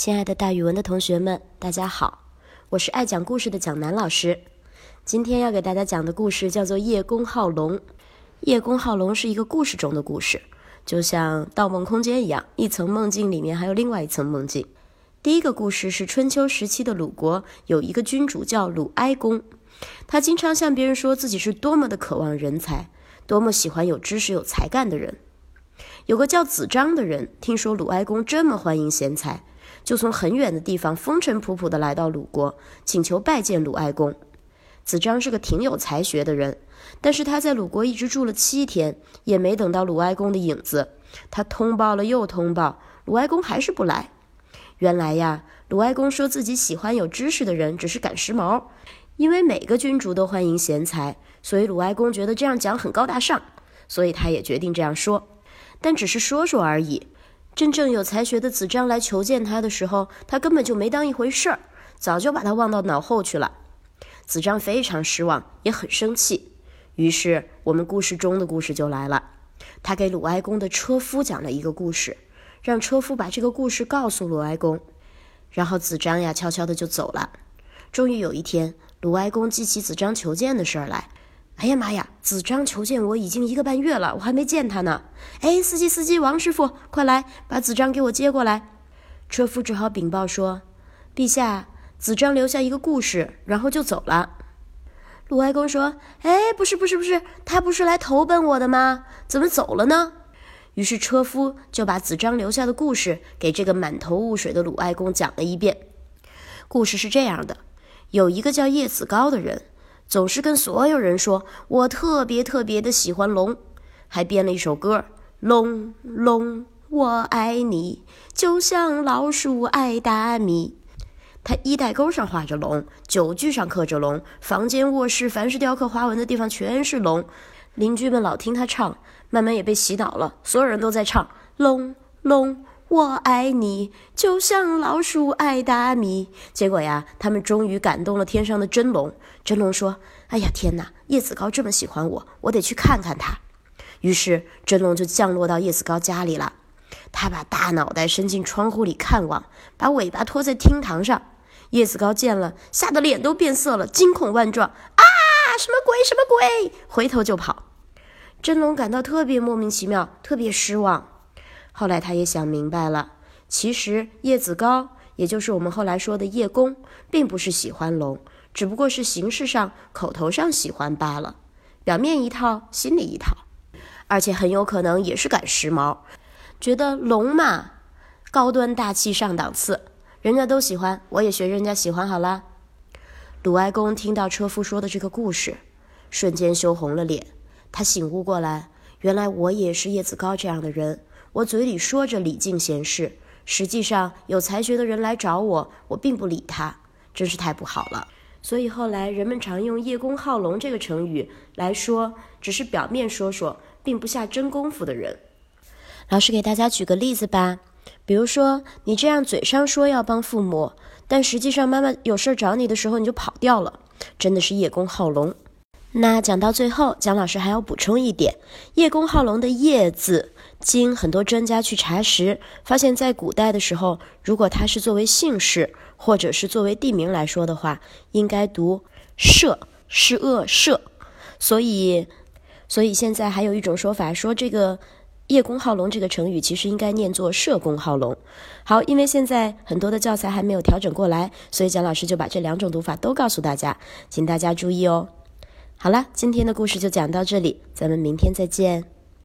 亲爱的，大语文的同学们，大家好，我是爱讲故事的蒋楠老师。今天要给大家讲的故事叫做《叶公好龙》。叶公好龙是一个故事中的故事，就像《盗梦空间》一样，一层梦境里面还有另外一层梦境。第一个故事是春秋时期的鲁国有一个君主叫鲁哀公，他经常向别人说自己是多么的渴望人才，多么喜欢有知识有才干的人。有个叫子张的人，听说鲁哀公这么欢迎贤才。就从很远的地方风尘仆仆地来到鲁国，请求拜见鲁哀公。子张是个挺有才学的人，但是他在鲁国一直住了七天，也没等到鲁哀公的影子。他通报了又通报，鲁哀公还是不来。原来呀，鲁哀公说自己喜欢有知识的人，只是赶时髦。因为每个君主都欢迎贤才，所以鲁哀公觉得这样讲很高大上，所以他也决定这样说，但只是说说而已。真正有才学的子张来求见他的时候，他根本就没当一回事儿，早就把他忘到脑后去了。子张非常失望，也很生气。于是，我们故事中的故事就来了。他给鲁哀公的车夫讲了一个故事，让车夫把这个故事告诉鲁哀公。然后子张呀，悄悄的就走了。终于有一天，鲁哀公记起子张求见的事儿来。哎呀妈呀！子张求见我已经一个半月了，我还没见他呢。哎，司机司机，王师傅，快来把子张给我接过来。车夫只好禀报说：“陛下，子张留下一个故事，然后就走了。”鲁哀公说：“哎，不是不是不是，他不是来投奔我的吗？怎么走了呢？”于是车夫就把子张留下的故事给这个满头雾水的鲁哀公讲了一遍。故事是这样的：有一个叫叶子高的人。总是跟所有人说，我特别特别的喜欢龙，还编了一首歌：龙龙，我爱你，就像老鼠爱大米。他衣带钩上画着龙，酒具上刻着龙，房间、卧室，凡是雕刻花纹的地方全是龙。邻居们老听他唱，慢慢也被洗脑了，所有人都在唱龙龙。我爱你，就像老鼠爱大米。结果呀，他们终于感动了天上的真龙。真龙说：“哎呀，天哪！叶子高这么喜欢我，我得去看看他。”于是真龙就降落到叶子高家里了。他把大脑袋伸进窗户里看望，把尾巴拖在厅堂上。叶子高见了，吓得脸都变色了，惊恐万状：“啊，什么鬼？什么鬼？”回头就跑。真龙感到特别莫名其妙，特别失望。后来他也想明白了，其实叶子高，也就是我们后来说的叶公，并不是喜欢龙，只不过是形式上、口头上喜欢罢了，表面一套，心里一套，而且很有可能也是赶时髦，觉得龙嘛，高端大气上档次，人家都喜欢，我也学人家喜欢好了。鲁哀公听到车夫说的这个故事，瞬间羞红了脸，他醒悟过来，原来我也是叶子高这样的人。我嘴里说着礼敬贤士，实际上有才学的人来找我，我并不理他，真是太不好了。所以后来人们常用“叶公好龙”这个成语来说，只是表面说说，并不下真功夫的人。老师给大家举个例子吧，比如说你这样嘴上说要帮父母，但实际上妈妈有事找你的时候你就跑掉了，真的是叶公好龙。那讲到最后，蒋老师还要补充一点，“叶公好龙”的“叶”字。经很多专家去查实，发现，在古代的时候，如果它是作为姓氏或者是作为地名来说的话，应该读“社”，是恶社。所以，所以现在还有一种说法，说这个“叶公好龙”这个成语其实应该念作“社公好龙”。好，因为现在很多的教材还没有调整过来，所以蒋老师就把这两种读法都告诉大家，请大家注意哦。好了，今天的故事就讲到这里，咱们明天再见。